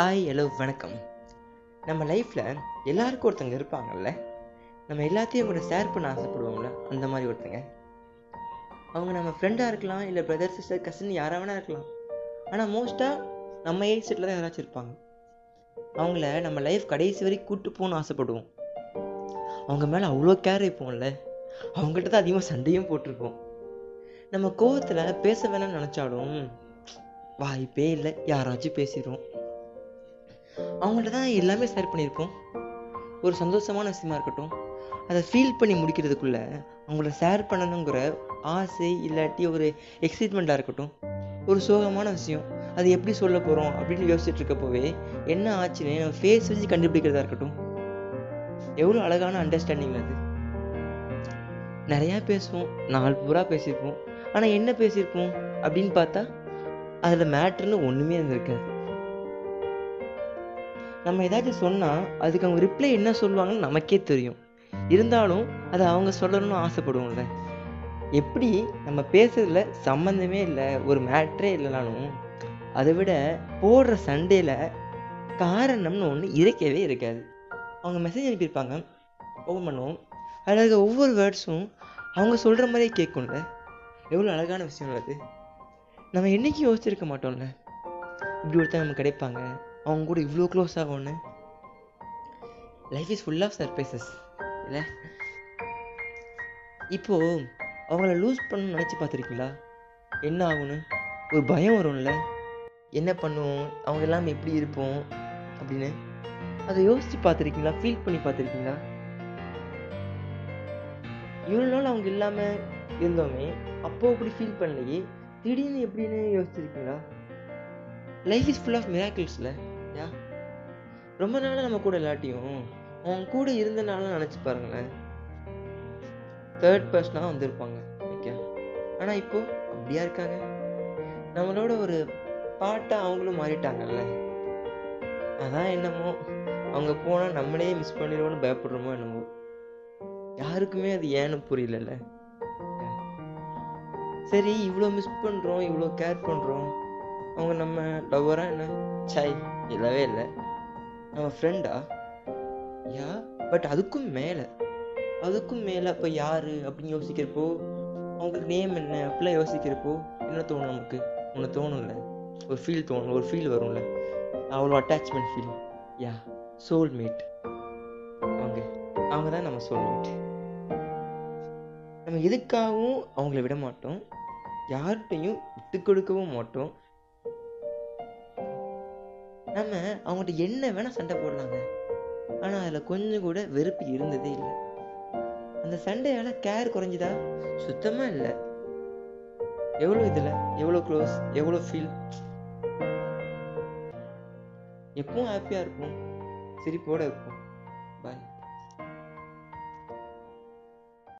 Hi hello வணக்கம். நம்ம லைஃப்பில் எல்லாருக்கும் ஒருத்தங்க இருப்பாங்கல்ல? நம்ம எல்லாத்தையும் கூட ஷேர் பண்ண ஆசைப்படுவோம்ல அந்த மாதிரி ஒருத்தங்க. அவங்க நம்ம ஃப்ரெண்டாக இருக்கலாம் இல்லை பிரதர் சிஸ்டர் கசின் யாராக வேணா இருக்கலாம். ஆனால் மோஸ்ட்டாக நம்ம ஏஜ் செட்டில் தான் யாராச்சும் இருப்பாங்க. அவங்கள நம்ம லைஃப் கடைசி வரைக்கும் கூட்டு போகணும்னு ஆசைப்படுவோம். அவங்க மேலே அவ்வளோ கேர் வைப்போம்ல அவங்கள்ட்ட தான் அதிகமாக சண்டையும் போட்டிருப்போம். நம்ம கோவத்தில் பேச வேணாம்னு நினச்சாலும் வாய்ப்பே இல்லை. யாராச்சும் பேசிடுவோம். அவங்கள்ட்ட தான் எல்லாமே ஷேர் பண்ணியிருப்போம் ஒரு சந்தோஷமான விஷயமா இருக்கட்டும். அதை ஃபீல் பண்ணி முடிக்கிறதுக்குள்ள அவங்கள ஷேர் பண்ணணுங்கிற ஆசை இல்லாட்டி ஒரு எக்ஸைட்மெண்ட்டாக இருக்கட்டும். ஒரு சோகமான விஷயம். அது எப்படி சொல்ல போகிறோம் அப்படின்னு யோசிச்சுட்டு இருக்கப்போவே என்ன ஆச்சுன்னு நம்ம ஃபேஸ் வச்சு கண்டுபிடிக்கிறதா இருக்கட்டும். எவ்வளோ அழகான அண்டர்ஸ்டாண்டிங் அது. நிறையா பேசுவோம். நாலு பூரா பேசியிருப்போம். ஆனால் என்ன பேசியிருப்போம் அப்படின்னு பார்த்தா அதில் மேட்ருன்னு ஒன்றுமே இருந்திருக்காது. நம்ம ஏதாச்சும் சொன்னால் அதுக்கு அவங்க ரிப்ளை என்ன சொல்லுவாங்கன்னு நமக்கே தெரியும். இருந்தாலும் அதை அவங்க சொல்லணும்னு ஆசைப்படுவோம்ல. எப்படி நம்ம பேசுறதுல சம்மந்தமே இல்லை ஒரு மேட்ரே இல்லைனாலும் அதை விட போடுற சண்டேல காரணம்னு ஒன்று இருக்கவே இருக்காது. அவங்க மெசேஜ் அனுப்பியிருப்பாங்க. ஓப்பன் பண்ணுவோம். அதில் இருக்க ஒவ்வொரு வேர்ட்ஸும் அவங்க சொல்கிற மாதிரியே கேட்கும்ல. எவ்வளோ அழகான விஷயம் அது. நம்ம என்றைக்கும் யோசிச்சிருக்க மாட்டோம்ல. இப்படி ஒருத்தர் நமக்கு கிடைப்பாங்க. அவங்க கூட இவ்வளோ க்ளோஸ் ஆகும்னு. Life is full of surprises இல்லை? இப்போது அவங்கள லூஸ் பண்ணணும்னு நினச்சி பார்த்துருக்கீங்களா? என்ன ஆகும்னு? ஒரு பயம் வரும்ல? என்ன பண்ணுவோம்? அவங்க எல்லாமே எப்படி இருப்போம்? அப்படின்னு. அதை யோசித்து பார்த்துருக்கீங்களா? ஃபீல் பண்ணி பார்த்துருக்கீங்களா? இவ்வளோ நாள் அவங்க இல்லாமல் இருந்தோமே அப்போ அப்படி ஃபீல் பண்ணலையே. திடீர்னு எப்படின்னு யோசிச்சிருக்கீங்களா? லைஃப் இஸ் ஃபுல் ஆஃப் மிராக்கிள்ஸில் யா? ரொம்ப நாளாக நம்ம கூட இல்லாட்டியும் அவங்க கூட இருந்தனால நினச்சி பாருங்களேன். தேர்ட் பர்சனாக வந்திருப்பாங்க ஓகே ஆனால் இப்போது அப்படியா இருக்காங்க? நம்மளோட ஒரு பாட்டாக அவங்களும் மாறிட்டாங்கல்ல? அதான் என்னமோ அவங்க போனால் நம்மளே மிஸ் பண்ணிடுவோன்னு பயப்படுறோமோ என்னமோ. யாருக்குமே அது ஏன்னு புரியலல்ல? சரி இவ்வளோ மிஸ் பண்ணுறோம் இவ்வளோ கேர் பண்ணுறோம் அவங்க நம்ம லவ்வரா என்ன? சாய் இல்லவே இல்லை. நம்ம ஃப்ரெண்டா யா பட் அதுக்கும் மேலே. அதுக்கும் மேலே அப்போ யார் அப்படின்னு யோசிக்கிறப்போ அவங்களுக்கு நேம் என்ன? அப்படிலாம் யோசிக்கிறப்போ என்ன தோணும் நமக்கு? ஒன்று தோணும்ல. ஒரு ஃபீல் தோணும் ஒரு ஃபீல் வரும்ல. அவ்வளோ அட்டாச்மெண்ட் ஃபீல் யா சோல்மேட் அவங்க அவங்க தான் நம்ம சோல்மேட் நம்ம எதுக்காகவும் அவங்கள விட மாட்டோம். யார்கிட்டையும் விட்டு கொடுக்கவும் மாட்டோம். நம்ம அவங்ககிட்ட என்ன வேணால் சண்டை போடலாங்க. ஆனால் அதில் கொஞ்சம் கூட வெறுப்பு இருந்ததே இல்லை. அந்த சண்டையால் கேர் குறைஞ்சுதா? சுத்தமாக இல்லை. எவ்வளோ இதில்? எவ்வளோ க்ளோஸ் எவ்வளோ ஃபீல் எப்பவும் ஹாப்பியாக இருக்கும் சிரிப்போடு இருப்போம்.